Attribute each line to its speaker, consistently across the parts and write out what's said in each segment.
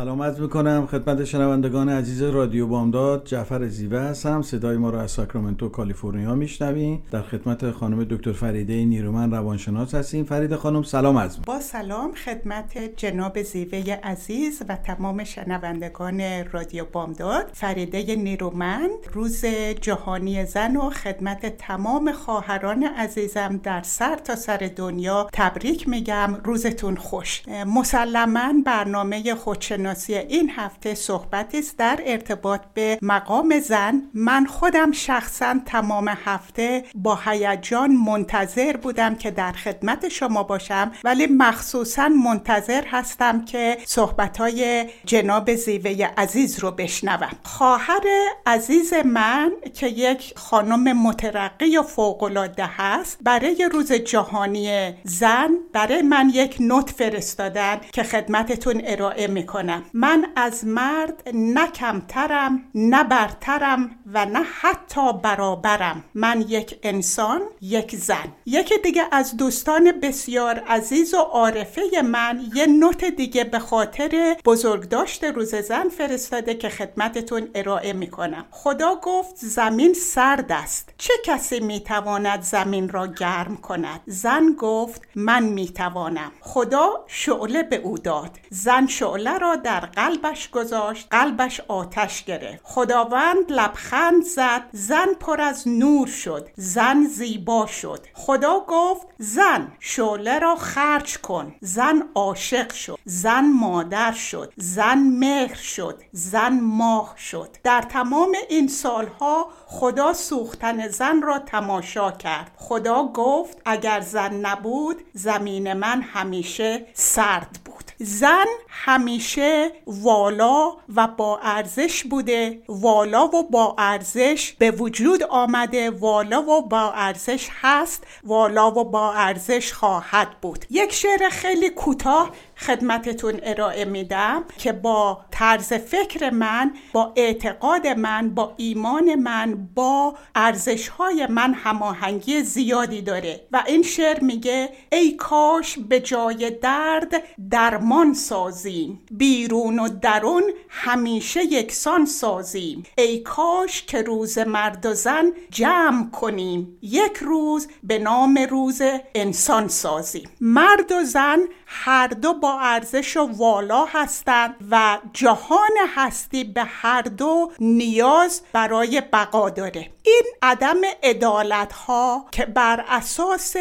Speaker 1: سلام عرض می‌کنم. خدمت شنوندگان عزیز رادیو بامداد جعفر زیوه هستم. صدای ما را از ساکرامنتو کالیفرنیا میشنویم در خدمت خانم دکتر فریده نیرومن روانشناس هستیم. فرید خانم سلام عرض
Speaker 2: با سلام خدمت جناب زیوه عزیز و تمام شنوندگان رادیو بامداد. فریده نیرومند روز جهانی زن و خدمت تمام خواهران عزیزم در سر تا سر دنیا تبریک میگم. روزتون خوش. مسلما برنامه خودشناسی این هفته صحبتی است در ارتباط به مقام زن. من خودم شخصا تمام هفته با هیجان منتظر بودم که در خدمت شما باشم ولی مخصوصا منتظر هستم که صحبت های جناب زیوه عزیز رو بشنوم. خواهر عزیز من که یک خانم مترقی و فوقالعاده هست برای روز جهانی زن برای من یک نوت فرستادن که خدمتتون ارائه می‌کنم. من از مرد نه کمترم نه برترم و نه حتی برابرم. من یک انسان یک زن. یکی دیگه از دوستان بسیار عزیز و عارفه من یه نوت دیگه به خاطر بزرگداشت روز زن فرستاده که خدمتتون ارائه می‌کنم. خدا گفت زمین سرد است. چه کسی می‌تواند زمین را گرم کند؟ زن گفت من می‌توانم. خدا شعله به او داد. زن شعله را در قلبش گذاشت قلبش آتش گرفت. خداوند لبخند زد زن پر از نور شد زن زیبا شد. خدا گفت زن شعله را خرج کن. زن عاشق شد زن مادر شد زن مهر شد زن ماه شد. در تمام این سالها خدا سوختن زن را تماشا کرد. خدا گفت اگر زن نبود زمین من همیشه سرد بود. زن همیشه والا و با ارزش بوده والا و با ارزش به وجود آمده والا و با ارزش هست والا و با ارزش خواهد بود. یک شعر خیلی کوتاه خدمتتون ارائه میدم که با طرز فکر من با اعتقاد من با ایمان من با ارزش های من هماهنگی زیادی داره. و این شعر میگه ای کاش به جای درد درمان سازیم بیرون و درون همیشه یکسان سازیم. ای کاش که روز مرد و زن جمع کنیم یک روز به نام روز انسان سازیم. مرد و زن هر دو با ارزش و والا هستند و جهان هستی به هر دو نیاز برای بقا داره. این عدم عدالت ها که بر اساس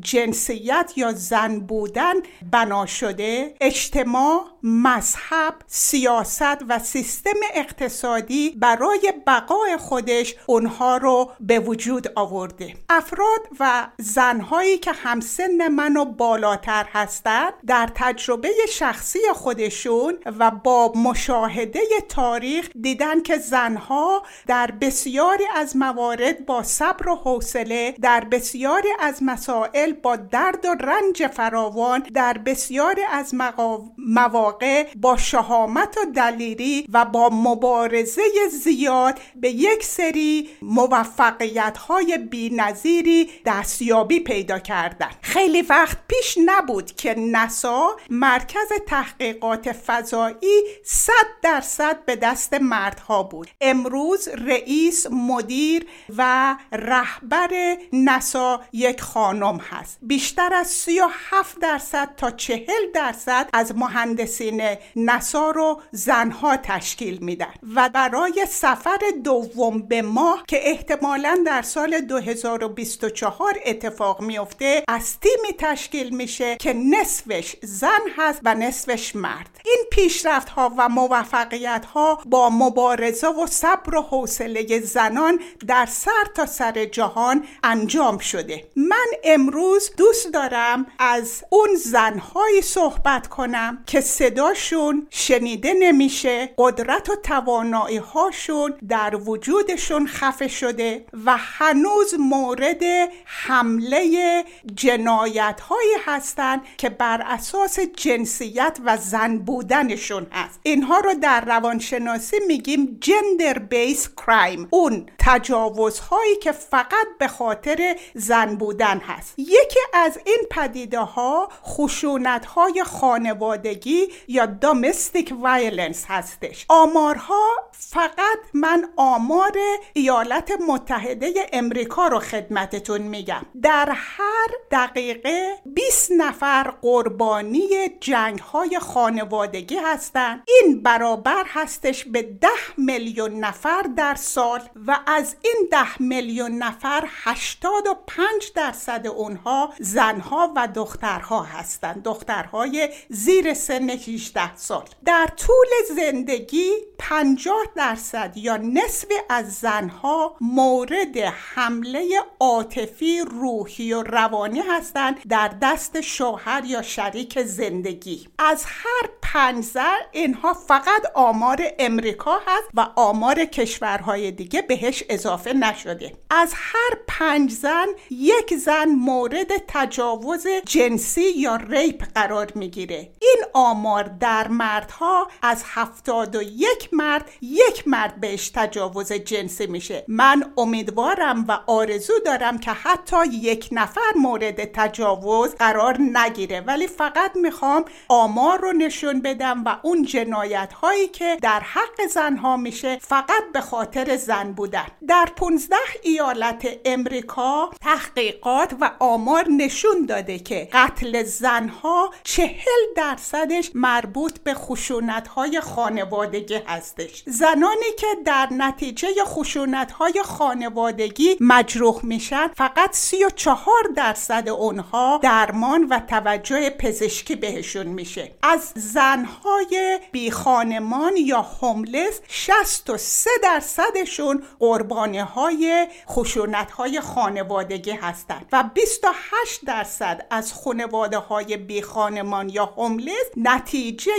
Speaker 2: جنسیت یا زن بودن بنا شده اجتماع مذهب سیاست و سیستم اقتصادی برای بقای خودش اونها رو به وجود آورده. افراد و زنهایی که همسن من و بالاتر هستند در تجربه شخصی خودشون و با مشاهده تاریخ دیدن که زنها در بسیاری از موارد با صبر و حوصله در بسیاری از مسائل با درد و رنج فراوان در بسیاری از مواقع با شهامت و دلیری و با مبارزه زیاد به یک سری موفقیت های بی نظیری دستیابی پیدا کردن خیلی وقت پیش نبود که نسا مرکز تحقیقات فضایی صد درصد به دست مردها بود. امروز رئیس مدیر و رهبر نسا یک خانم هست. بیشتر از 37 درصد تا 40 درصد از مهندسین نسا رو زنها تشکیل میدن و برای سفر دوم به ماه که احتمالا در سال 2024 اتفاق میفته از تیمی تشکیل میشه که نصفش زن هست و نصفش مرد. این پیشرفت ها و موفقیت ها با مبارزه و صبر و حوصله زنان در سر تا سر جهان انجام شده. من امروز دوست دارم از اون زنهایی صحبت کنم که صداشون شنیده نمیشه قدرت و توانایی هاشون در وجودشون خفه شده و هنوز مورد جمله جنایت هایی هستند که بر اساس جنسیت و زن بودنشون هست. اینها رو در روانشناسی میگیم gender based crime اون تجاوزهایی که فقط به خاطر زن بودن هست. یکی از این پدیده ها خشونت های خانوادگی یا domestic violence هستش. آمارها فقط من آمار ایالات متحده امریکا رو خدمتتون میگم. در هر دقیقه 20 نفر قربانی جنگ های خانوادگی هستند این برابر هستش به 10 میلیون نفر در سال و از این 10 میلیون نفر 85 درصد اونها زنها و دخترها هستند. دخترهای زیر سن 18 سال. در طول زندگی 50 درصد یا نصف از زنها مورد حمله عاطفی روحی و روانی هستند در دست شوهر یا شریک زندگی. از هر پنج زن اینها فقط آمار امریکا هست و آمار کشورهای دیگه بهش اضافه نشده. از هر پنج زن یک زن مورد تجاوز جنسی یا ریپ قرار می‌گیره. این آمار در مردها از هفتاد و یک مرد یک مرد بهش تجاوز جنسی میشه. من امیدوارم و آرزو دارم که حتی یک نفر مورد تجاوز قرار نگیره. ولی فقط می‌خوام آمار رو نشون بدم و اون جنایت هایی که در حق زنها میشه فقط به خاطر زن بودن. در 15 ایالت امریکا تحقیقات و آمار نشون داده که قتل زنها چهل درصدش مربوط به خشونت های خانوادگی هستش. زنانی که در نتیجه خشونت های خانوادگی مجروح میشن فقط 34 درصد اونها درمان و توجه پزشکی بهشون میشه. از زنهای بی خانمان یا هوملس 63 درصدشون قربانی های خشونت های خانوادگی هستند و 28 درصد از خانواده های بی خانمان یا هوملس نتیجه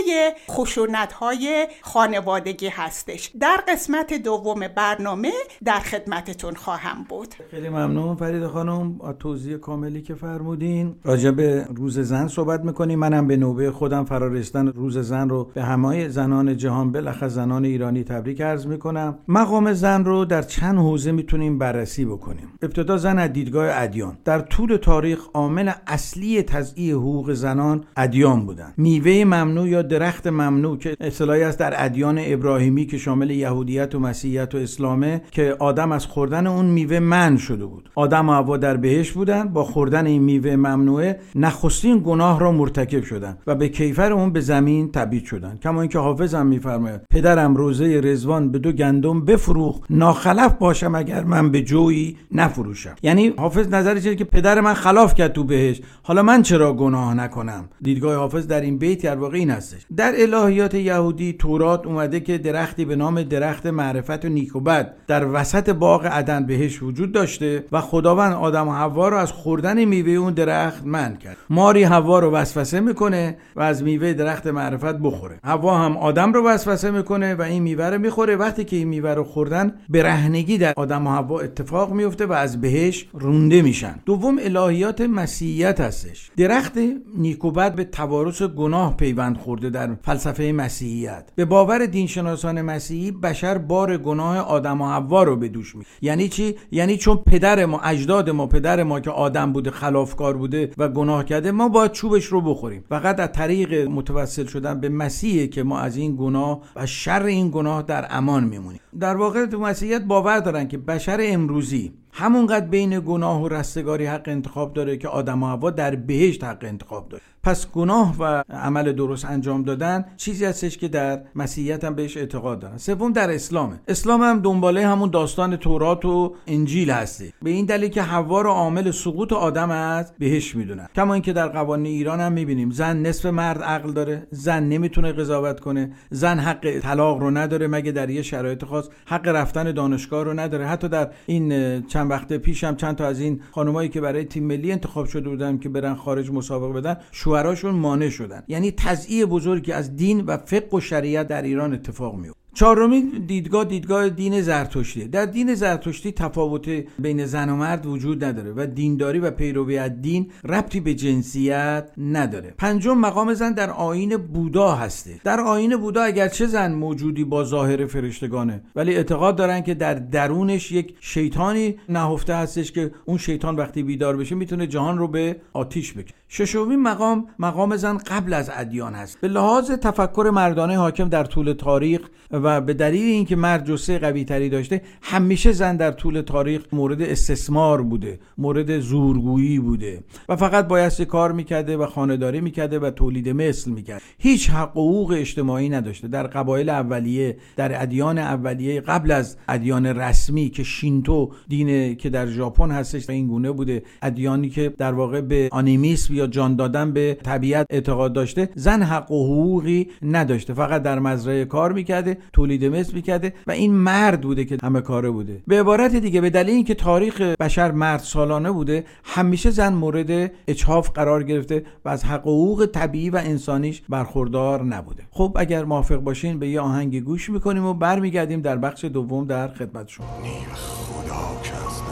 Speaker 2: خشونت های خانوادگی هستش. در قسمت دوم برنامه در خدمتتون خواهم بود.
Speaker 1: خیلی ممنون فرید خانم. توضیح کاملی که فرمودین. راجع به روز زن صحبت می‌کنیم. منم به نوبه خودم فرارستن روز زن رو به همه زنان جهان بالاخص زنان ایرانی تبریک عرض می‌کنم. مقام زن رو در چند حوزه می‌تونیم بررسی بکنیم. ابتدا زن از دیدگاه ادیان. در طول تاریخ عامل اصلی تضییع حقوق زنان ادیان بودن میوه ممنوع یا درخت ممنوع که اصطلاحی است در ادیان ابراهیمی که شامل یهودیت و مسیحیت و اسلامه که آدم از خوردن اون میوه من شده بود. آدم و هوا در بهش بودن با خوردن این میوه ممنوعه نخستین گناه را مرتکب شدن و به کیفر اون به زمین تبعید شدن کما اینکه حافظم میفرماید پدرم روزه رزوان به دو گندم بفروخ ناخلف باشم اگر من به جویی نفروشم. یعنی حافظ نظرش که پدر من خلاف کرد تو بهش. حالا من چرا گناه نکنم؟ دیدگاه حافظ در این بیت در واقع این هستش. در الهیات یهودی تورات اومده که درختی به نام درخت معرفت و نیک و بد در وسط باغ عدن بهش وجود داشته و خداوند آدم و حوا رو از خوردن میوه اون درخت من کرد. ماری حوا رو وسوسه می‌کنه و از میوه درخت معرفت بخوره. حوا هم آدم رو وسوسه می‌کنه و این میوه رو می‌خوره. وقتی که این میوه رو خوردن برهنگی در آدم و حوا اتفاق میفته و از بهش رونده میشن. دوم الهیات مسیحیت هستش. درخت نیکوبت به توارث گناه پیوند خورده در فلسفه مسیحیت. به باور دینشناسان مسیحی بشر بار گناه آدم و حوا رو به دوش می یعنی چی؟ یعنی چون پدر ما اجداد ما پدر ما که آدم بوده خلافکار بوده و گناه کرده ما باید چوبش رو بخوریم. فقط از طریق متوسل شدن به مسیحه که ما از این گناه و شر این گناه در امان میمونیم. در واقع تو مسیحیت باور دارن که بشر امروزی همونقدر بین گناه و رستگاری حق انتخاب داره که آدم و هوا در بهشت حق انتخاب داره. پس گناه و عمل درست انجام دادن چیزی هستش که در مسیحیت هم بهش اعتقاد دارن. سوم در اسلامه. اسلام هم دنباله همون داستان تورات و انجیل هستی. به این دلیل که حوا رو عامل سقوط آدم از بهش می‌دونن. کما اینکه در قوانین ایران هم می‌بینیم زن نصف مرد عقل داره زن نمی‌تونه قضاوت کنه زن حق طلاق رو نداره مگه در یه شرایط خاص حق رفتن دانشگاه رو نداره. حتی در این چند وقت پیش هم چند تا از این خانمایی که برای تیم ملی انتخاب شده بودن که برن خارج مسابقه بدن شوهراشون مانع شدن. یعنی تضییع بزرگی از دین و فقه و شریعت در ایران اتفاق میفته چهارمین دیدگاه دیدگاه دین زرتشتیه. در دین زرتشتی تفاوت بین زن و مرد وجود نداره و دینداری و پیروی از دین ربطی به جنسیت نداره. پنجم مقام زن در آین بودا هسته. در آین بودا اگرچه زن موجودی با ظاهر فرشتگانه ولی اعتقاد دارن که در درونش یک شیطانی نهفته هستش که اون شیطان وقتی بیدار بشه می‌تونه جهان رو به آتیش بکشه. ششمین مقام مقام زن قبل از ادیان هست. به لحاظ تفکر مردانه حاکم در طول تاریخ و به دلیل اینکه مرد جسه قوی تری داشته همیشه زن در طول تاریخ مورد استثمار بوده مورد زورگویی بوده و فقط بایستی کار می‌کرده و خانداری می‌کرده و تولید مثل می‌کرد. هیچ حقوق اجتماعی نداشته. در قبایل اولیه در ادیان اولیه قبل از ادیان رسمی که شینتو دینه که در ژاپن هستش این گونه بوده ادیانی که در واقع به آنیمیسم یا جان دادن به طبیعت اعتقاد داشته زن حق و حقوقی نداشته. فقط در مزرعه کار می‌کرده. تولید مثل می‌کرده و این مرد بوده که همه کاره بوده. به عبارت دیگه به دلیل اینکه تاریخ بشر مرد سالانه بوده همیشه زن مورد اچاف قرار گرفته و از حقوق طبیعی و انسانیش برخوردار نبوده. خب اگر موافق باشین به یه آهنگ گوش می‌کنیم و برمیگردیم در بخش دوم در خدمت شما.
Speaker 3: خدا که از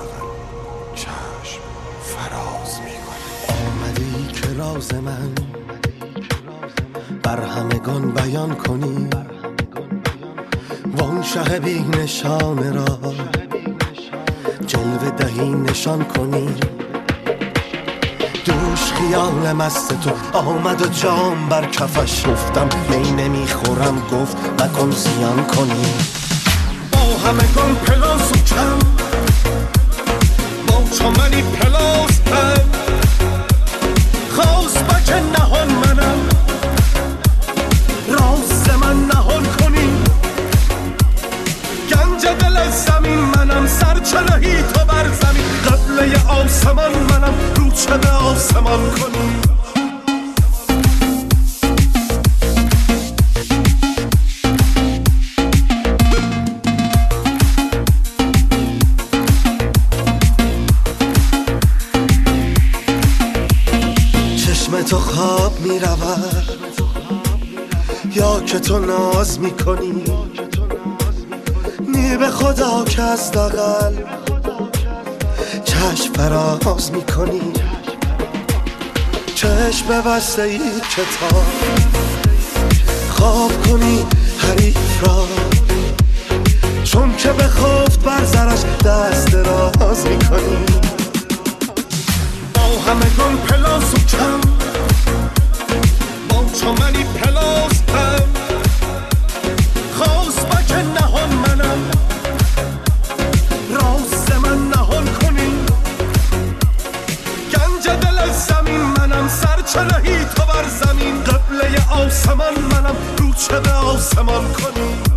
Speaker 3: چشم فراز می‌کنه که راز من. بر همگان بیان کنی. وان شه بی نشانه را. جلوه دهی نشان کنی. دوش خیال مست تو. آمد و جام بر کفش گفتم می نمی‌خورم. گفت نکن زیان کنی. با همگان پلاس و کم. با چمنی پلاس هم آسمان منم رو به آسمان کنی. تو خواب می رود یا که تو ناز می کنی نی به خدا که از دقل چشم فراز می کنی چشم بسته ای کتاب. خواب کنی حریف را. چون که به خفت بر زرش دست راز می کنی با همگان پلاس و کم. رو به آسمان کنی؟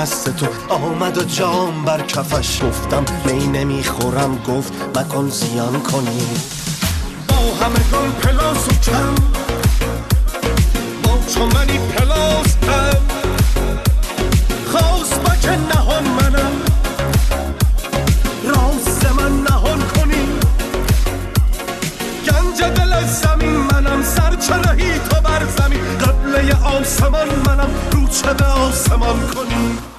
Speaker 3: مست تو. آمد و جام بر کفش گفتم می نمی‌خورم. گفت مکن زیان کنی. با همگان پلاس و کم. با چمنی پلاس هم خواست بک نهان منم. راز من نهان کنی. گنج دل زمین منم. سرچنهی تو بر زمین. قبله آسمان منم. رو به آسمان کنی؟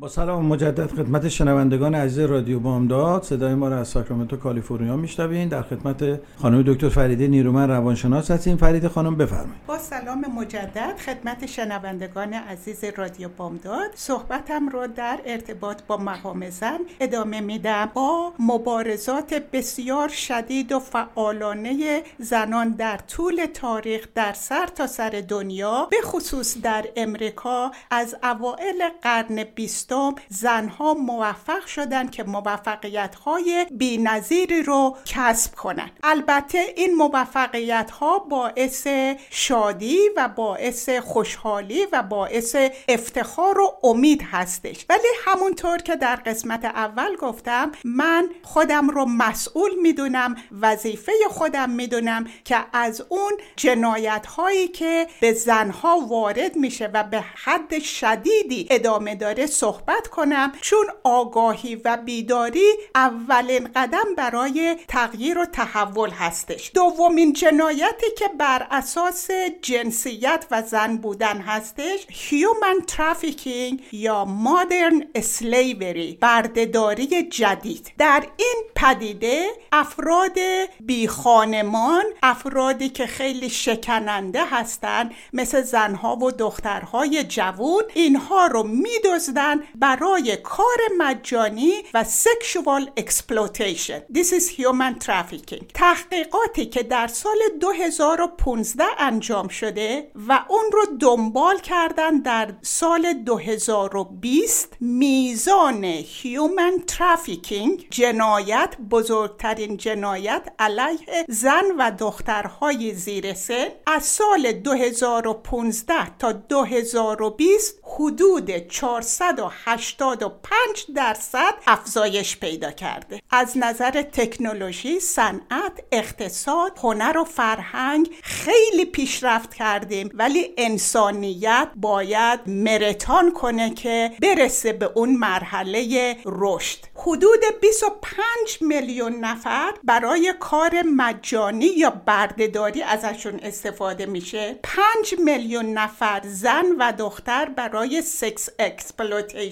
Speaker 1: با سلام مجدد خدمت شنوندگان عزیز رادیو بامداد. صدای ما را از ساکرامنتو کالیفرنیا میشنوین. در خدمت خانم دکتر فریده نیرومن روانشناس هستیم. فریده خانم بفرمایید.
Speaker 2: با سلام مجدد خدمت شنوندگان عزیز رادیو بامداد. صحبتم را در ارتباط با مقام زن ادامه میدم. با مبارزات بسیار شدید و فعالانه زنان در طول تاریخ در سر تا سر دنیا به خصوص در امریکا از اوائل قرن بیست زنها موفق شدن که موفقیت های بی نظیری رو کسب کنند. البته این موفقیت ها باعث شادی و باعث خوشحالی و باعث افتخار و امید هستش ولی همونطور که در قسمت اول گفتم من خودم رو مسئول می‌دونم وظیفه خودم می‌دونم که از اون جنایت هایی که به زنها وارد میشه و به حد شدیدی ادامه داره صحبت کنم چون آگاهی و بیداری اولین قدم برای تغییر و تحول هستش. دومین جنایتی که بر اساس جنسیت و زن بودن هستش human trafficking یا modern slavery برده‌داری جدید. در این پدیده افراد بی خانمان افرادی که خیلی شکننده هستند مثل زنها و دخترهای جوون اینها رو میدزدن برای کار مجانی و sexual exploitation This is human trafficking. تحقیقاتی که در سال 2015 انجام شده و اون رو دنبال کردن در سال 2020 میزان human trafficking جنایت بزرگترین جنایت علیه زن و دخترهای زیر سن از سال 2015 تا 2020 حدود 485 درصد افزایش پیدا کرده. از نظر تکنولوژی صنعت اقتصاد هنر و فرهنگ خیلی پیشرفت کردیم ولی انسانیت باید ماراتن کنه که برسه به اون مرحله رشد. حدود 25 میلیون نفر برای کار مجانی یا برده‌داری ازشون استفاده میشه. 5 میلیون نفر زن و دختر برای sex exploitation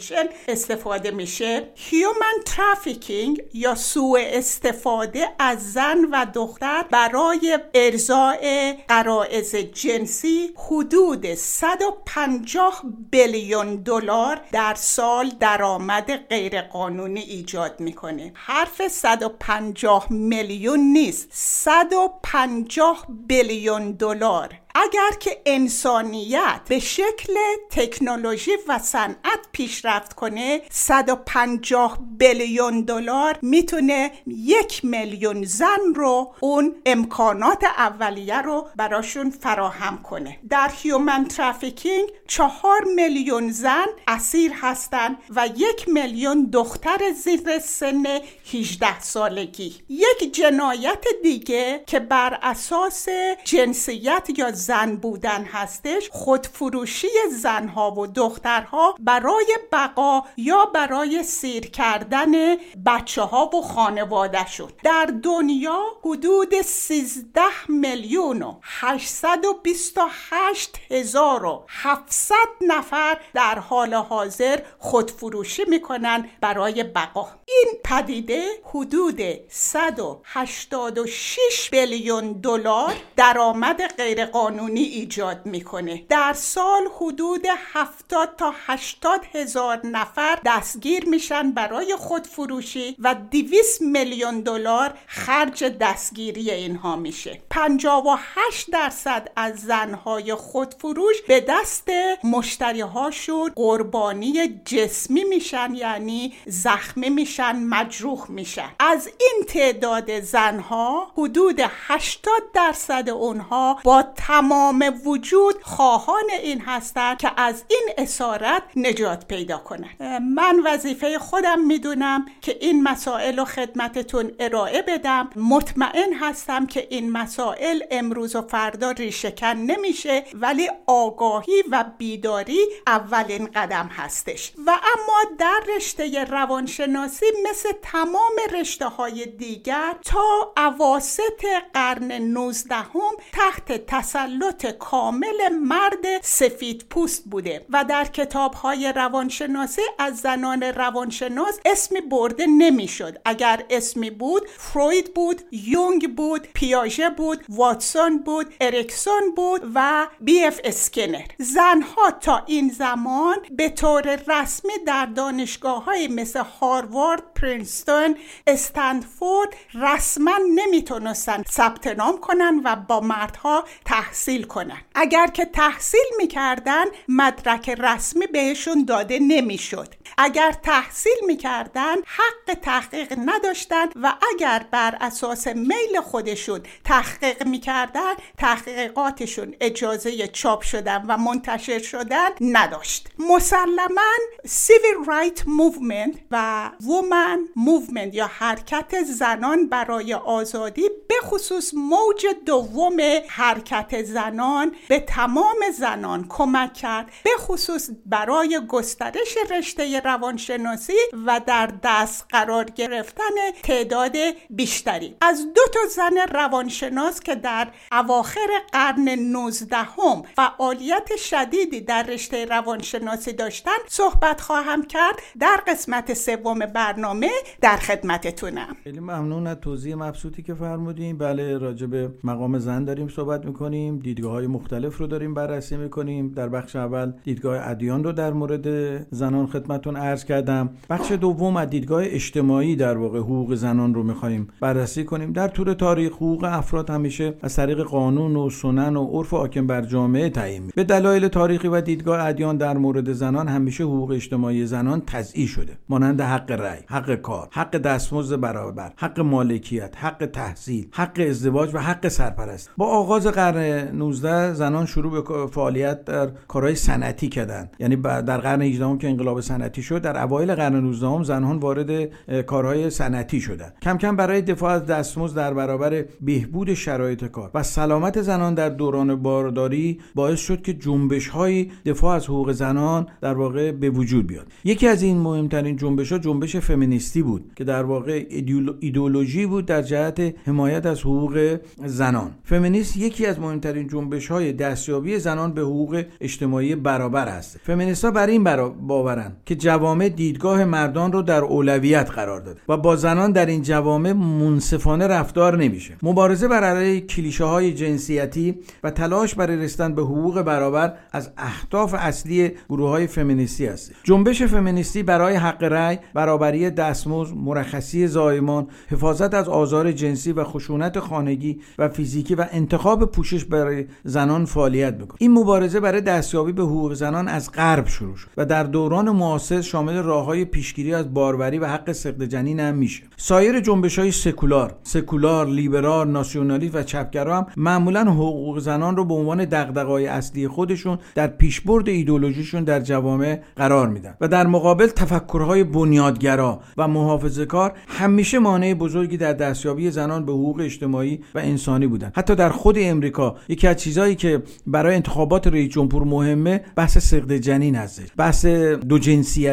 Speaker 2: استفاده میشه. human trafficking یا سوء استفاده از زن و دختر برای ارضای غرایز جنسی حدود 150 بیلیون دلار در سال درآمد غیرقانونی ایجاد می‌کنه. حرف 150 میلیون نیست. 150 بیلیون دلار. اگر که انسانیت به شکل تکنولوژی و صنعت پیشرفت کنه 150 بیلیون دلار می‌تونه یک میلیون زن رو اون امکانات اولیه رو براشون فراهم کنه. در human trafficking چهار میلیون زن اسیر هستن و یک میلیون دختر زیر سن 18 سالگی. یک جنایت دیگه که بر اساس جنسیت یا زن بودن هستش خودفروشی زنها و دخترها برای بقا یا برای سیر کردن بچه ها و خانواده شد. در دنیا حدود 13 میلیون و 828 هزار و 700 نفر در حال حاضر خودفروشی می‌کنن برای بقا. این پدیده حدود 186 بیلیون دلار درآمد غیرقانونی قانونی ایجاد می‌کنه. در سال حدود 70 تا 80 هزار نفر دستگیر میشن برای خودفروشی و 200 میلیون دلار خرج دستگیری اینها میشه. 58 درصد از زنهای خودفروش به دست مشتری هاشون قربانی جسمی میشن یعنی زخمی میشن مجروح میشن. از این تعداد زنها حدود 80 درصد اونها با تمام وجود خواهان این هستند که از این اسارت نجات پیدا کنند. من وظیفه خودم می‌دونم که این مسائل رو خدمتتون ارائه بدم. مطمئن هستم که این مسائل امروز و فردا ریشهکن نمیشه ولی آگاهی و بیداری اولین قدم هستش. و اما در رشته روانشناسی مثل تمام رشته های دیگر تا اواسط قرن 19 هم تحت تسلط کامل مرد سفید پوست بوده و در کتاب های روانشناسی از زنان روانشناس اسمی برده نمی‌شد. اگر اسمی بود فروید بود یونگ بود پیاژه بود واتسون بود اریکسون بود و بی اف اسکنر. زنها تا این زمان به طور رسمی در دانشگاه های مثل هاروارد پرینستون استنفورد رسما نمی‌تونستن ثبت نام کنن و با مردها تحصیل کنن. اگر که تحصیل می‌کردن مدرک رسمی بهشون داده نمی‌شد. اگر تحصیل می‌کردن حق تحقیق نداشتن و اگر بر اساس میل خودشون تحقیق می‌کردن تحقیقاتشون اجازه چاپ شدن و منتشر شدن نداشت. مسلما Civil Right Movement و Women Movement یا حرکت زنان برای آزادی به خصوص موج دوم حرکت زنان به تمام زنان کمک کرد به خصوص برای گسترش رشته روانشناسی و در دست قرار گرفتن تعداد بیشتری. از دو تا زن روانشناس که در اواخر قرن 19 هم فعالیت شدیدی در رشته روانشناسی داشتن صحبت خواهم کرد در قسمت سوم برنامه در خدمتتونم.
Speaker 1: خیلی ممنون از توضیح مبسوطی که فرمودیم بله راجع به مقام زن داریم صحبت می‌کنیم. دیدگاه های مختلف رو داریم بررسی می‌کنیم. در بخش اول دیدگاه ادیان رو در مورد زنان خدمتون عرض کردم بخش دوم از دیدگاه اجتماعی در واقع حقوق زنان رو می‌خوایم بررسی کنیم. در طول تاریخ حقوق افراد همیشه از طریق قانون و سنن و عرف حاکم بر جامعه تعیین به دلایل تاریخی و دیدگاه ادیان در مورد زنان همیشه حقوق اجتماعی زنان تضییع شده. مانند حق رأی حق کار حق دستمزد برابر حق مالکیت حق تحصیل حق ازدواج و حق سرپرست. با آغاز قرن 19 زنان شروع به فعالیت در کارهای صنعتی کردند. یعنی در قرن 18 که انقلاب صنعتی شد در اوایل قرن 19 زنان وارد کارهای صنعتی شدند کم کم برای دفاع از دستمزد در برابر بهبود شرایط کار. و سلامت زنان در دوران بارداری باعث شد که جنبش های دفاع از حقوق زنان در واقع به وجود بیاد. یکی از این مهمترین جنبش ها جنبش فمینیستی بود که در واقع ایدولوژی بود در جهت حمایت از حقوق زنان. فمینیست یکی از مهمترین جنبش های دستیابی زنان به حقوق اجتماعی برابر است. فمینیست ها بر این باورن که جوامع دیدگاه مردان رو در اولویت قرار داده و با زنان در این جوامع منصفانه رفتار نمیشه. مبارزه بر علیه کلیشه های جنسیتی و تلاش برای رسیدن به حقوق برابر از اهداف اصلی گروه های فمینیستی است. جنبش فمینیستی برای حق رأی برابری دستمزد مرخصی زایمان حفاظت از آزار جنسی و خشونت خانگی و فیزیکی و انتخاب پوشش برای زنان فعالیت می‌کنه این مبارزه برای دستیابی به حقوق زنان از غرب شروع شد و در دوران معاصر شامل راههای پیشگیری از باروری و حق سقط جنین هم میشه. سایر جنبش های سکولار سکولار لیبرال ناسیونالیست و چپگرا هم معمولا حقوق زنان رو به عنوان دغدغه‌های اصلی خودشون در پیشبرد ایدولوژیشون در جوامع قرار میدن و در مقابل تفکرهای بنیادگرا و محافظه کار همیشه مانع بزرگی در دستیابی زنان به حقوق اجتماعی و انسانی بودن. حتی در خود امریکا یکی از چیزهایی که برای انتخابات رئیس جمهور مهمه بحث سقط جنین هستش بحث دو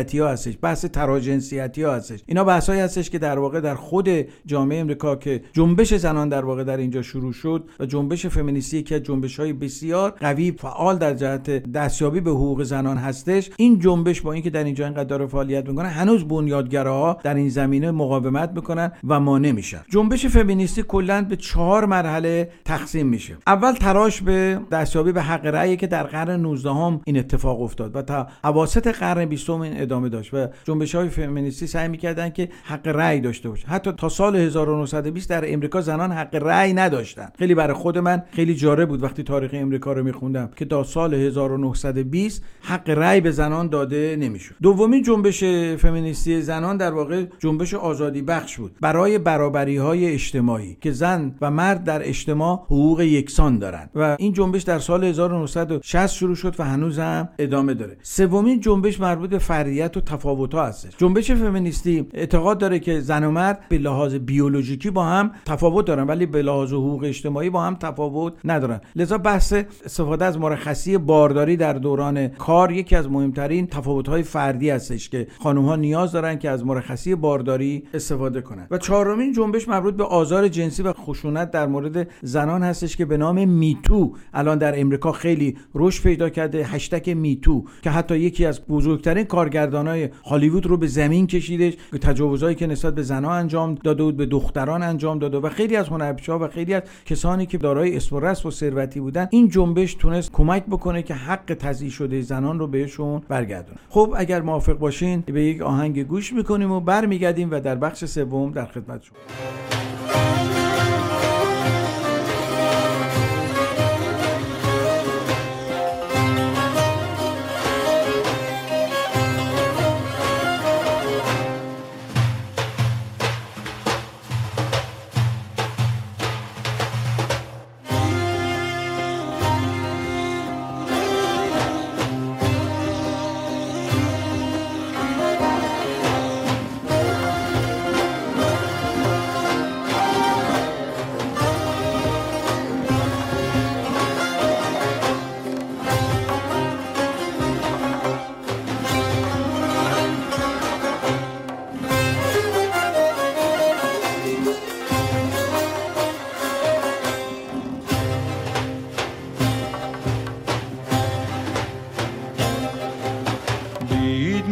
Speaker 1: جنسیتی ها هستش بحث تراجنسیتی ها هستش. اینا بحثایی هستش که در واقع در خود جامعه امریکا که جنبش زنان در واقع در اینجا شروع شد و جنبش فمینیستی که جنبش های بسیار قوی فعال در جهت دستیابی به حقوق زنان هستش این جنبش با اینکه در اینجا اینقدر داره فعالیت می‌کنه هنوز بنیادگراها در این زمینه مقاومت می‌کنن و مانع میشن. جنبش فمینیستی کلا به چهار مرحله تقسیم میشه. اول تراش به دستیابی به حق رأی که در قرن 19 هم این اتفاق افتاد و تا اواسط قرن 20 این ادامه داشت و جنبش های فمینیستی سعی می‌کردن که حق رأی داشته باشه. حتی تا سال 1920 در امریکا زنان حق رأی نداشتن. خیلی برای خود من خیلی جالب بود وقتی تاریخ امریکا رو میخوندم که تا سال 1920 حق رأی به زنان داده نمی‌شد. دومین جنبش فمینیستی زنان در واقع جنبش آزادی بخش بود. برای برابری های اجتماعی که زن و مرد در اجتماع حقوق یکسان دارند و این جنبش در سال 1960 شروع شد و هنوز هم ادامه داره. سومین جنبش مربوط به فردیت و تفاوت ها هستش. جنبش فمینیستی اعتقاد داره که زن و مرد به لحاظ بیولوژیکی با هم تفاوت دارن ولی به لحاظ حقوق اجتماعی با هم تفاوت ندارن. لذا بحث استفاده از مرخصی بارداری در دوران کار یکی از مهمترین تفاوت های فردی هستش که خانم ها نیاز دارن که از مرخصی بارداری استفاده کنند و چهارمین جنبش مربوط به آزار جنسی و خشونت در مورد زنان هستش که به نام میتو الان در امریکا خیلی رشد پیدا کرده هشتگ میتو که حتی یکی از بزرگترین های هالیوود رو به زمین کشیدش تجاوزهایی که نسبت به زنان انجام داده بود به دختران انجام داده و خیلی از هنرپیشه‌ها و خیلی از کسانی که دارای اسم و رسم و ثروتی بودن این جنبش تونست کمک بکنه که حق تضییع شده زنان رو بهشون برگردونه. خب اگر موافق باشین به یک آهنگ گوش می‌کنیم و برمیگردیم و در بخش سوم در خدمت شما.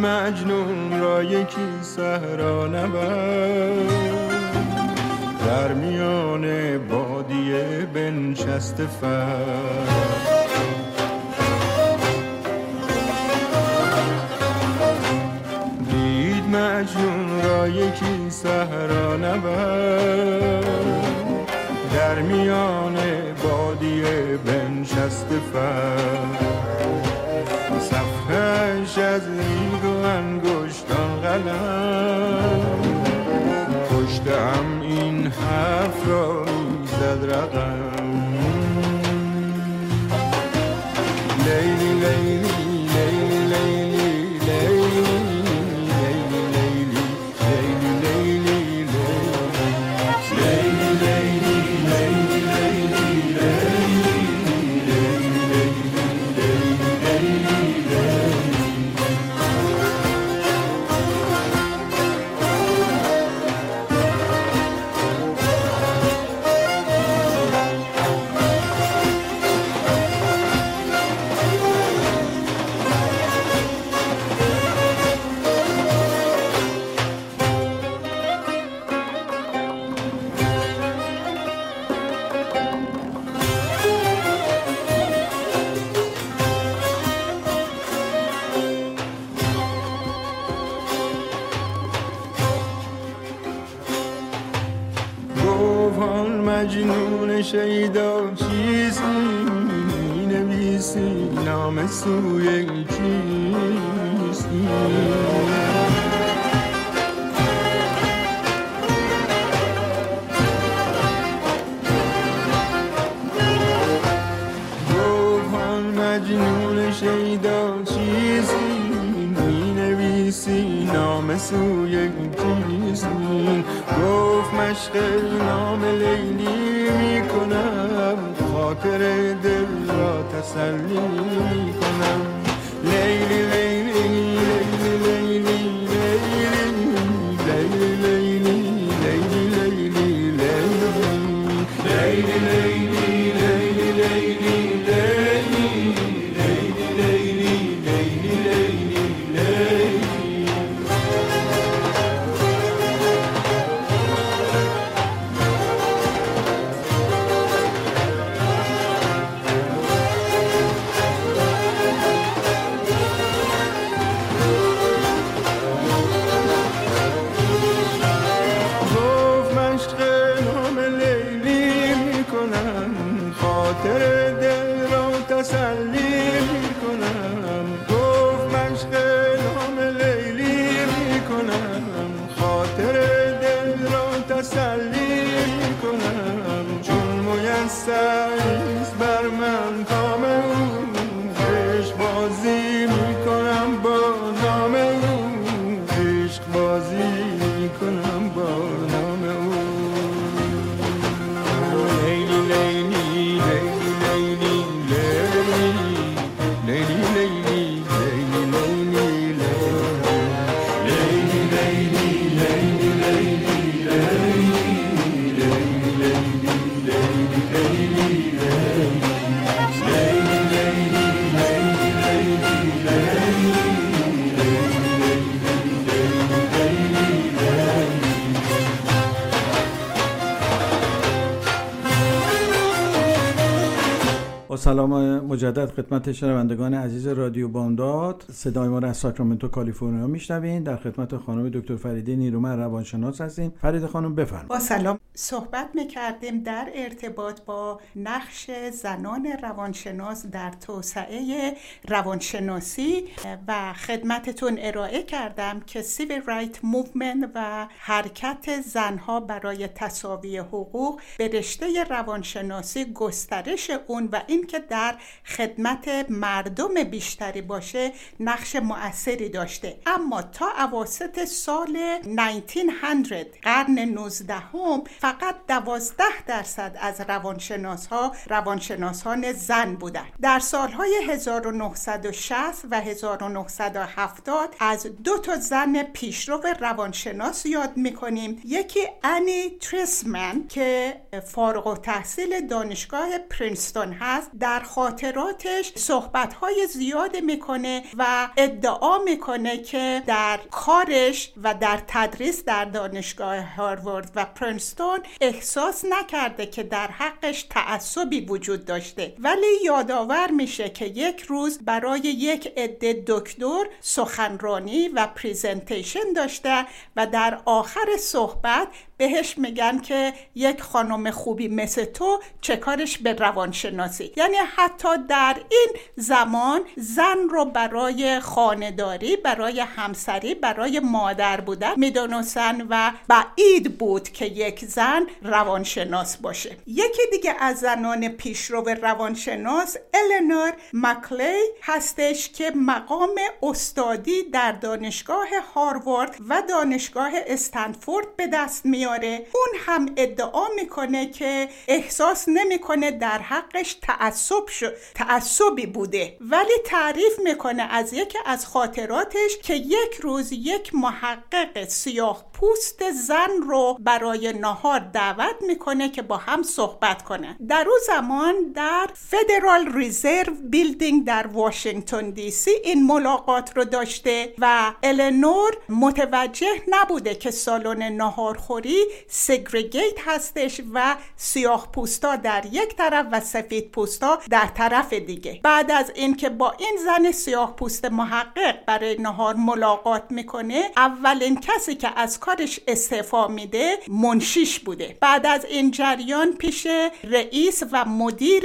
Speaker 4: مجنون را یکی صحرا نبرد در میان بادیه بنشست فرد دید مجنون را یکی صحرا نبرد در میان بادیه بنشست فرد su
Speaker 1: سلام مجدد خدمت شنوندگان عزیز رادیو بامداد. صدای ما را از ساکرامنتو کالیفرنیا میشنوین. در خدمت خانم دکتر فریده نیرومند روانشناس هستیم. فریده خانم بفرمایید.
Speaker 2: با سلام. صحبت می‌کردیم در ارتباط با نقش زنان روانشناس در توسعه روانشناسی و خدمتتون ارائه کردم که Civil Right Movement و حرکت زنها برای تساوی حقوق به رشته روانشناسی گسترش اون و اینکه در خدمت مردم بیشتری باشه نقش مؤثری داشته. اما تا اواسط سال 1900 قرن 19 هم فقط 12 درصد از روانشناس ها روانشناسان زن بودند. در سالهای 1960 و 1970 از دو تا زن پیشرو روانشناس یاد می‌کنیم. یکی انی تریسمن که فارغ و تحصیل دانشگاه پرینستون هست. در خاطراتش صحبتهای زیاد می‌کنه و ادعا می‌کنه که در کارش و در تدریس در دانشگاه هاروارد و پرینستون احساس نکرده که در حقش تعصبی وجود داشته. ولی یادآور میشه که یک روز برای یک عده دکتر سخنرانی و پریزنتیشن داشته و در آخر صحبت بهش میگن که یک خانم خوبی مثل تو چه کارش به روانشناسی. یعنی حتی در این زمان زن رو برای خانداری برای همسری برای مادر بودن می‌دونستن و بعید بود که یک زن روانشناس باشه. یکی دیگه از زنان پیشرو روانشناس النور مکلی هستش که مقام استادی در دانشگاه هاروارد و دانشگاه استنفورد به دست میاره اون هم ادعا می‌کنه که احساس نمی‌کنه در حقش تعصب تعصبی بوده. ولی تعریف می‌کنه از یکی از خاطراتش که یک روز یک محقق سیاه پوست زن رو برای نهار دعوت می‌کنه که با هم صحبت کنه. در اون زمان در فدرال ریزرو بیلدینگ در واشنگتن دی سی این ملاقات رو داشته و النور متوجه نبوده که سالن ناهارخوری segregate هستش و سیاه پوستا در یک طرف و سفید پوستا در طرف دیگه. بعد از اینکه با این زن سیاه پوست محقق برای نهار ملاقات می‌کنه اولین کسی که از کارش استعفا میده منشیش بوده. بعد از این جریان پیش رئیس و مدیر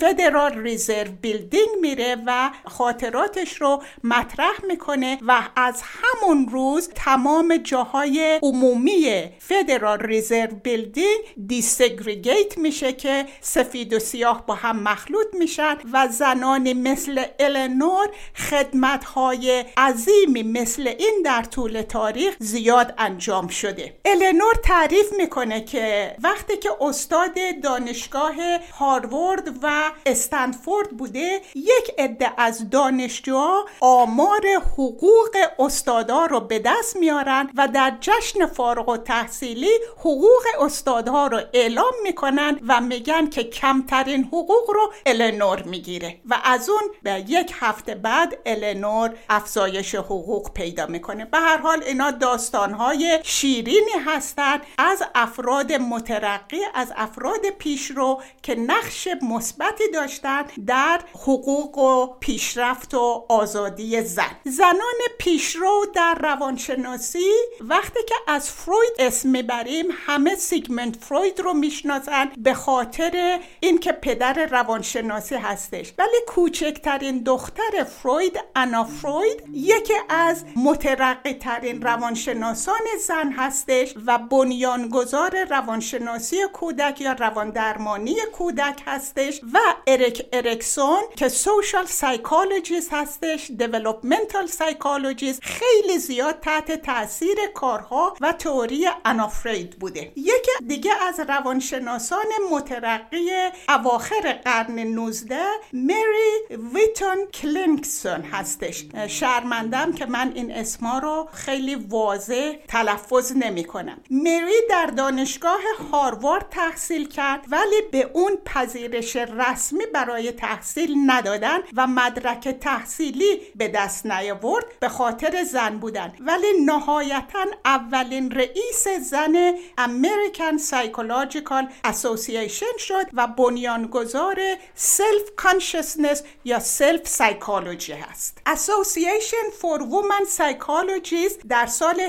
Speaker 2: Federal Reserve Building میره و خاطراتش رو مطرح می‌کنه و از همون روز تمام جاهای عمومی Federal Reserve Building دیسگریگیت میشه که سفید و سیاه با هم مخلوط میشن و زنانی مثل النور خدمت های عظیمی مثل این در طول تاریخ زیاد انجام شده. النور تعریف می‌کنه که وقتی که استاد دانشگاه هاروارد و استنفورد بوده یک عده از دانشجوها آمار حقوق استادا رو به دست میارن و در جشن فارغ و تحصیلی حقوق استادها رو اعلام می‌کنن و میگن که کمترین حقوق رو النور می‌گیره و از اون به یک هفته بعد النور افزایش حقوق پیدا می‌کنه. به هر حال اینا داستانهای شیرینی هستند از افراد مترقی از افراد پیشرو که نقش مثبتی داشتن در حقوق و پیشرفت و آزادی زن. زنان پیشرو در روانشناسی وقتی که از فروید اسم می‌بریم همه سیگموند فروید رو می‌شناسن به خاطر اینکه پدر روانشناسی هستش. ولی کوچکترین دختر فروید آنا فروید یکی از مترقی ترین روانشناسان زن هستش و بنیانگذار روانشناسی کودک یا رواندرمانی کودک هستش و اریک اریکسون که social psychologist هستش developmental psychologist خیلی زیاد تحت تاثیر کارها و تئوری آنا فروید بوده. یکی دیگه از روانشناسان مترقی اواخر قرن 19 مری ویتون کلینکسون هستش. شرمندم که من این اسما رو خیلی واضح تلفظ نمی کنم مری در دانشگاه هاروارد تحصیل کرد ولی به اون پذیرش رسمی برای تحصیل ندادن و مدرک تحصیلی به دست نیاورد به خاطر زن بودن. ولی نهایتا اولین رئیس زن American Psychological Association شد و بنیانگذار self consciousness یا self psychology هست. Association for Women Psychologists در سال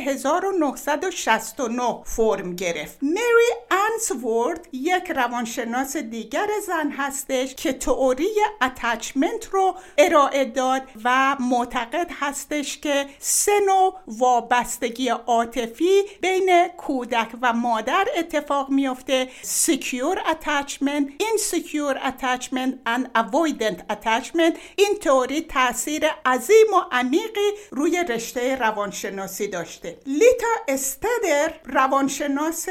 Speaker 2: 1969 فرم گرفت. مری اینسورث یک روانشناس دیگر زن هستش که تئوری attachment رو ارائه داد و معتقد هستش که سه نوع وابستگی عاطفی بین کودک و مادر اتفاق میفته secure attachment insecure attachment and avoidant attachment. این تئوری تاثیر عظیم و عمیقی روی رشته روانشناسی داشته. لیتا استدر روانشناس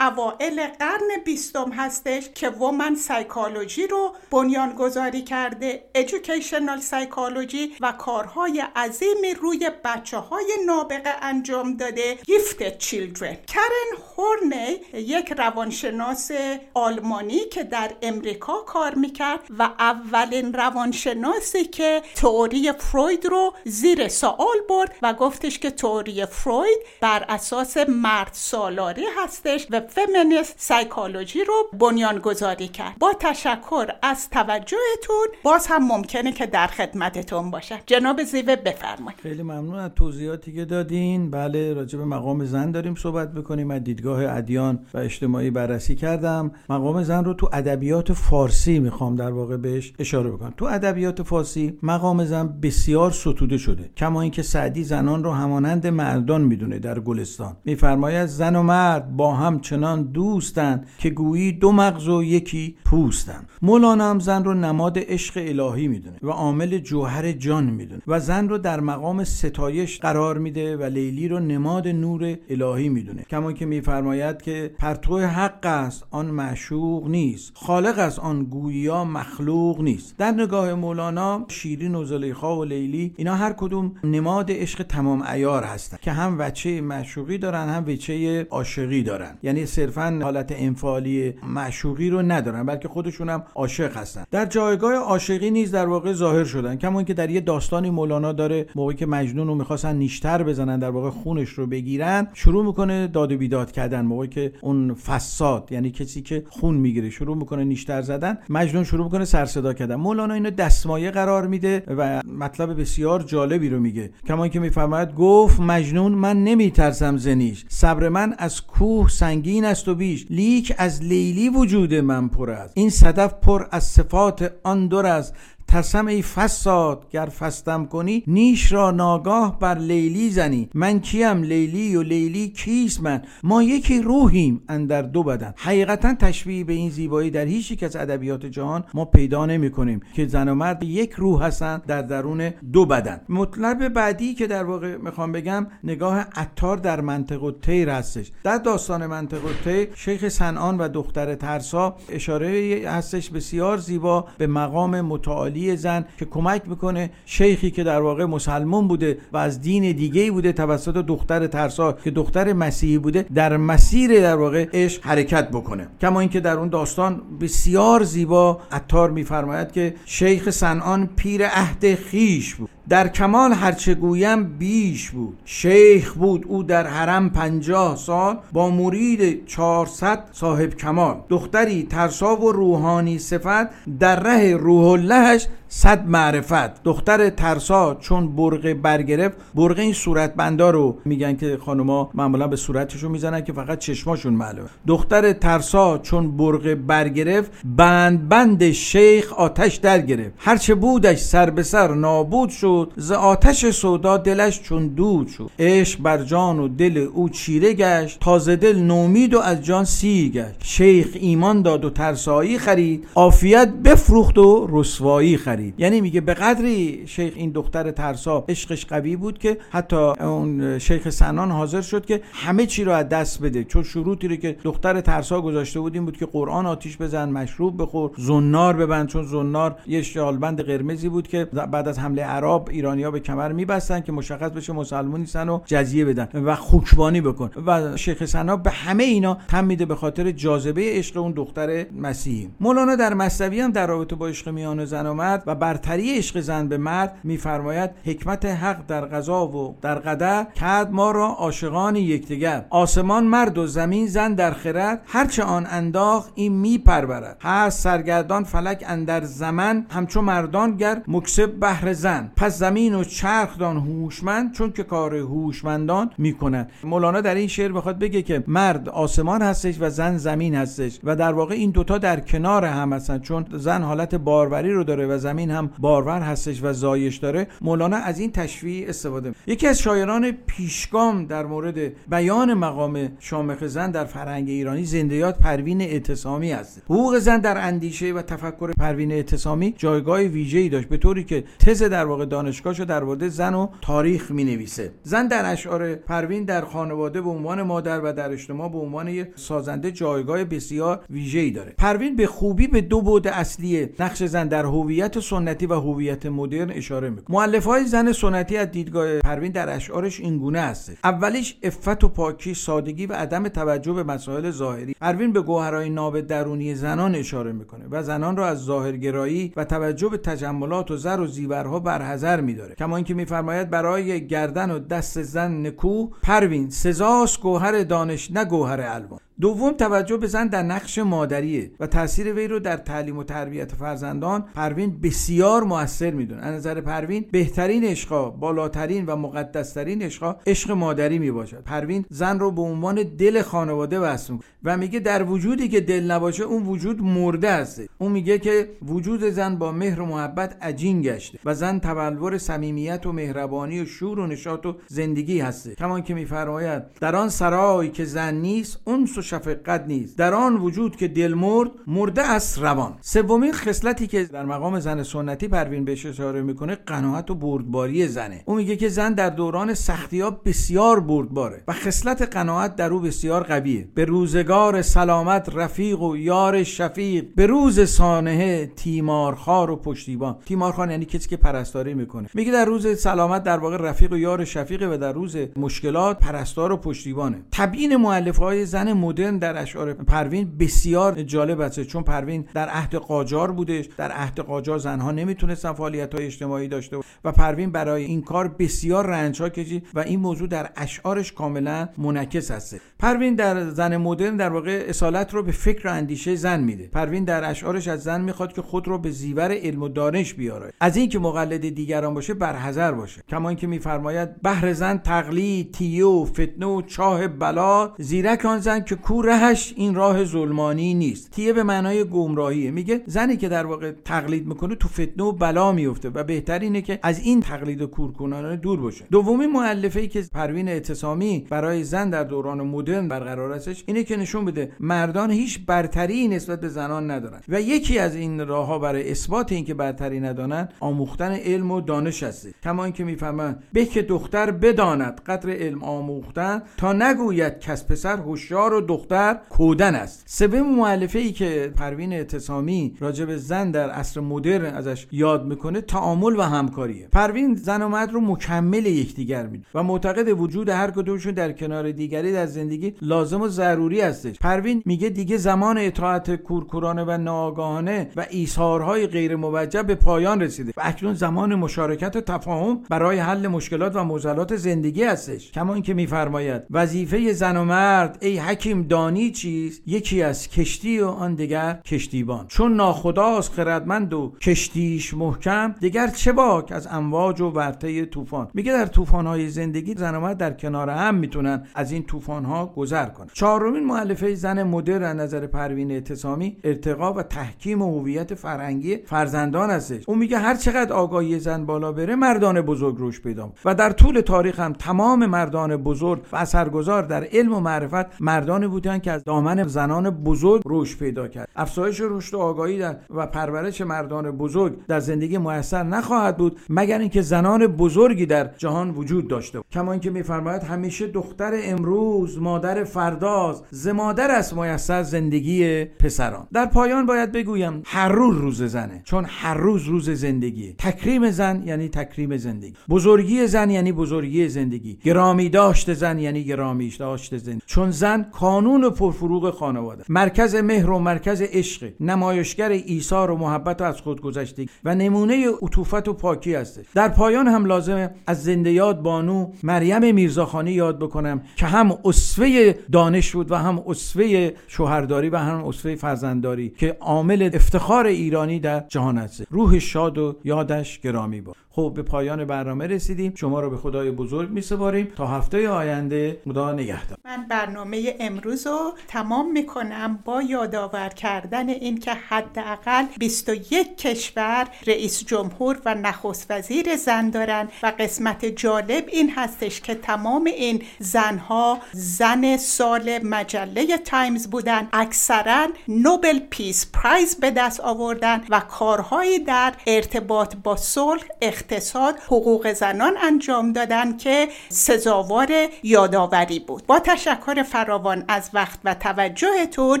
Speaker 2: اوائل قرن بیستم هستش که وومن سایکولوژی رو بنیانگذاری کرده educational سایکولوژی و کارهای عظیمی روی بچه های نابغه انجام داده gifted children. کرن هورنی یک روانشناس آلمانی که در امریکا کار می‌کرد و اولین روانشناسی که تئوری فروید رو زیر سوال برد و گفتش که تئوری فروید بر اساس مرد سالاری هستش و فمینیست سایکولوژی رو بنیان گذاری کرد. با تشکر از توجهتون باز هم ممکنه که در خدمتتون باشم جناب زیوه بفرمایید.
Speaker 1: خیلی ممنون از توضیحاتی که دادین. بله راجع به مقام زن داریم صحبت بکنیم از دیدگاه ادیان و اجتماعی بررسی کردم. مقام زن رو تو ادبیات فارسی می‌خوام در واقع بهش اشاره بکنم. تو ادبیات فارسی مقام زن بسیار ستوده شده کما اینکه سعدی زنان رو همانند مردان می‌دونه در گلستان میفرماید زن و مرد با هم چنان دوستند که گویی دو مغز و یکی پوستند. مولانا هم زن رو نماد عشق الهی می‌دونه و عامل جوهر جان می‌دونه و زن رو در مقام ستایش قرار میده و لیلی رو نماد نور الهی می‌دونه. کما که میفرماید که پرتو حق است آن معشوق نیست. خالق است آن گویا مخلوق نیست. در نگاه مولانا شیرین و زلیخا و لیلی اینا هر کدوم نماد عشق تمام ایار هستن که هم وچه معشوقی دارن هم وچه عاشقی دارن. یعنی صرفا حالت انفعالی معشوقی رو ندارن بلکه خودشون هم عاشق هستن. در جایگاه عاشقی نیز در واقع ظاهر شدن. کما که در یه داستانی مولانا داره موقعی که مجنون رو می‌خواستن نیشتر بزنن در واقع خونش رو بگیرن شروع می‌کنه داد و بیداد کردن. موقعی که اون فساد یعنی کسی که خون می‌گیره شروع می‌کنه نیشتر زدن مجنون شروع می‌کنه سر صدا کردن. مولانا اینو دستمایه قرار میده و مطلب بسیار جالبی رو میگه. کما که میفرماید گفت مجنون من نمیترسم ز نیش. صبر من از کوه سنگین است بیش. لیک از لیلی وجود من پر است. این صدف پر از صفات آن در است. ترسم ای فصاد گر فصدم کنی نیش را ناگاه بر لیلی زنی. من کیم لیلی و لیلی کیست من؟ ما یکی روحیم اندر دو بدن. حقیقتا تشبیه به این زیبایی در هیچ یک از ادبیات جهان ما پیدا نمی کنیم که زن و مرد یک روح هستند در درون دو بدن. مطلب بعدی که در واقع می‌خوام بگم نگاه عطار در منطق الطیر هستش. در داستان منطق الطیر شیخ صنعان و دختر ترسا اشاره هستش بسیار زیبا به مقام متعالی زن که کمک می‌کنه شیخی که در واقع مسلمان بوده و از دین دیگه بوده توسط دختر ترسا که دختر مسیحی بوده در مسیر در واقع عشق حرکت بکنه. کما اینکه در اون داستان بسیار زیبا عطار میفرماید که شیخ سنان پیر عهد خیش بود. در کمال هرچه گویم بیش بود. شیخ بود او در حرم پنجاه سال با مرید چهارصد صاحب کمال. دختری ترسا و روحانی صفت در ره روح اللهش صد معرفت. دختر ترسا چون برقه برگرفت برقه این صورت رو میگن که خانوما معمولا به صورتشون می‌زنن که فقط چشماشون معلومه. دختر ترسا چون برقه برگرفت بند بند شیخ آتش در گرفت. هرچه بودش سر به سر نابود شد ز آتش سودا دلش چون دود شد. عشق بر جان و دل او چیره گشت تازه دل نومید و از جان سی گشت. شیخ ایمان داد و ترسایی خرید عافیت بفروخت و رسوایی خرید. یعنی میگه به قدری شیخ این دختر ترسا عشقش قوی بود که حتی اون شیخ سنان حاضر شد که همه چی رو از دست بده. چون شروطی رو که دختر ترسا گذاشته بود این بود که قرآن آتیش بزن مشروب بخور زنار ببند. چون زنار یه شالبند قرمزی بود که بعد از حمله عرب ایرانیا به کمر میبستن که مشخص بشه مسلمان نیستن و جزیه بدن و خوکبانی بکن. و شیخ سنا به همه اینا تم میده به خاطر جاذبه عشق اون دختر مسیحی. مولانا در مصنوی هم در رابطه با عشق میان زن و مرد و برتری عشق زن به مرد میفرماید حکمت حق در قضا و در قدر کرد ما را عاشقان یکدیگر. آسمان مرد و زمین زن در خرد هرچه آن انداخت این می پرورد هست سرگردان فلک اندر زمن همچو مردان گر مکسب بهر زن. پس زمین و چرخ دان هوشمند چون که کار هوشمندان می‌کنند مولانا در این شعر بخواد بگه که مرد آسمان هستش و زن زمین هستش. و در واقع این دوتا در کنار هم هستن چون زن حالت باروری رو داره و زمین هم بارور هستش و زایش داره. مولانا از این تشبیه استفاده. یکی از شاعران پیشگام در مورد بیان مقام شامخ زن در فرهنگ ایرانی زنده‌یاد پروین اعتصامی است حقوق زن در اندیشه و تفکر پروین اعتصامی جایگاه ویژه‌ای داشت به طوری که تز در واقع دانشگاهشو در مورد زن و تاریخ می نویسه زن در اشعار پروین در خانواده به عنوان مادر و در اجتماع به عنوان سازنده جایگاه بسیار ویژه‌ای داره. پروین به خوبی به دو بعد اصلی نقش زن در هویت سنتی و هویت مدرن اشاره می‌کنه. مؤلفه‌های زن سنتی از دیدگاه پروین در اشعارش این گونه است. اولیش عفت و پاکی سادگی و عدم توجه به مسائل ظاهری. پروین به گوهرهای ناب درونی زنان اشاره می‌کنه و زنان را از ظاهرگرایی و توجه به تجملات و زر و زیورها برحذر میداره. کما اینکه میفرماید برای گردن و دست زن نکو پروین سزاست گوهر دانش نه گوهر الوان. دوم توجه به زن در نقش مادریه و تاثیر وی رو در تعلیم و تربیت فرزندان پروین بسیار موثر می‌دونه. از نظر پروین بهترین عشقا بالاترین و مقدسترین عشقا عشق مادری می باشد پروین زن رو به عنوان دل خانواده وصف و میگه در وجودی که دل نباشه اون وجود مرده است. اون میگه که وجود زن با مهر و محبت عجین گشته و زن تبلور صمیمیت و مهربانی و شور و نشاط و زندگی هسته. کمان که میفرماید در آن سرای که زن نیست اون شفقت نیست. در آن وجود که دل مرد مرده است روان. سومین خصلتی که در مقام زن سنتی پروین بهش اشاره می‌کنه قناعت و بردباری زنه. او میگه که زن در دوران سختی ها بسیار بردباره و خصلت قناعت در او بسیار قویه. به روزگار سلامت رفیق و یار شفیق به روز سانحه تیمارخوار و پشتیبان. تیمارخوار یعنی کسی که پرستاری می‌کنه. میگه در روز سلامت در واقع رفیق و یار شفیقه و در روز مشکلات پرستار و پشتیبانه. تبیین مؤلفه های زن مدرن در اشعار پروین بسیار جالب است چون پروین در عهد قاجار بودش. در عهد قاجار زنها نمی‌تونستن فعالیت های اجتماعی داشته و پروین برای این کار بسیار رنج ها کشید و این موضوع در اشعارش کاملا منعکس هست پروین در زن مدرن در واقع اصالت رو به فکر و اندیشه زن میده. پروین در اشعارش از زن می‌خواد که خود رو به زیور علم و دانش بیارایه. از اینکه مقلد دیگران باشه برحذر باشه. کما اینکه میفرماید بهر زن تقلید تیه و فتنه و چاه بلاست زیرک آن زن که کو رهش این راه ظلمانی نیست. تیه به معنای گمراهیه. میگه زنی که در واقع تقلید می‌کنه تو فتنه و بلا میفته و بهترینه که از این تقلید کورکورانه دور باشه. دومین مؤلفه ای که پروین اعتصامی برای زن در دوران مدرن برقرار هستش اینه که نشون بده مردان هیچ برتری نسبت به زنان ندارن و یکی از این راه ها برای اثبات اینکه برتری ندارن آموختن علم و دانش هست کما اینکه می‌فرماین به که هر دختر بداند قدر علم آموختن تا نگوید کس پسر هوشیار و دختر کودن است. سوم مؤلفه ای که پروین اعتصامی راجع به زن در عصر مدرن ازش یاد می‌کنه تعامل و همکاریه. پروین زن و مرد رو مکمل یکدیگر می‌دونه و معتقده وجود هر کدومشون در کنار دیگری در زندگی لازم و ضروری هستش. پروین میگه دیگه زمان اطاعت کورکورانه و ناآگاهانه و ایثارهای غیر موجه به پایان رسیده و اکنون زمان مشارکت و تفاهم برای حل مشکلات و معضلات زندگی هستش. کما اینکه میفرماید وظیفه زن و مرد ای حکیم دانی چیست یکی از کشتی و آن دیگر کشتیبان. چون ناخداست خردمند و کشتیش محکم دیگر چه باک از امواج و ورطه طوفان؟ میگه در طوفان‌های زندگی زن در کنار هم می‌تونن از این طوفان‌ها گذر کنن. چهارمین مؤلفه زن مدرن نظر پروین اعتصامی ارتقا و تحکیم هویت فرهنگی فرزندان هستش. اون میگه هر چقدر آگاهی زن بالا بره مردان بزرگ روش پیدا و در طول تاریخ هم تمام مردان بزرگ و اثرگذار در علم و معرفت مردانی بودن که از دامن زنان بزرگ روش پیدا کرد. افزایش رشد آگاهی در و پرورش مردان بزرگ در زندگی موثر نخواهد بود مگر اینکه زنان بزرگی در جهان وجود داشته بود. کما اینکه میفرماید همیشه دختر امروز مادر فرداست ز مادر است میسر زندگی پسران. در پایان باید بگویم هر روز روز زنه چون هر روز روز زندگیه. تکریم زن یعنی تکریم زندگی. بزرگی زن یعنی بزرگی زندگی. گرامی داشت زن یعنی گرامی داشت زندگی. چون زن کانون قانون پرفروغ خانواده. مرکز مهر و مرکز عشق نمایشگر ایثار و محبت از خودگذشتگی و نمونه عطوفت و پاکی هستش در پایان هم لازمه از زنده یاد بانو مریم میرزاخانی یاد بکنم که هم اسوه دانش بود و هم اسوه شوهرداری و هم اسوه فرزندداری که عامل افتخار ایرانی در جهان است روح شاد و یادش گرامی باد. خب به پایان برنامه رسیدیم. شما رو به خدای بزرگ میسپاریم. تا هفته آینده خدا نگهدار.
Speaker 2: من برنامه امروز رو تمام می‌کنم با یادآور کردن اینکه حداقل 21 کشور رئیس جمهور و نخست وزیر زن دارن و قسمت جالب این هستش که تمام این زنها زن سال مجله تایمز بودن. اکثرا نوبل پیس پرایز به دست آوردن و کارهایی در ارتباط با صلح اقتصاد حقوق زنان انجام دادن که سزاوار یادآوری بود. با تشکر فراوان از وقت و توجهتون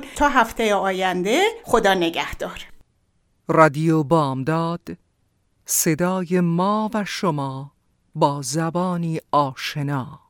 Speaker 2: تا هفته آینده خدا نگهدار.
Speaker 5: رادیو بامداد صدای ما و شما با زبانی آشنا.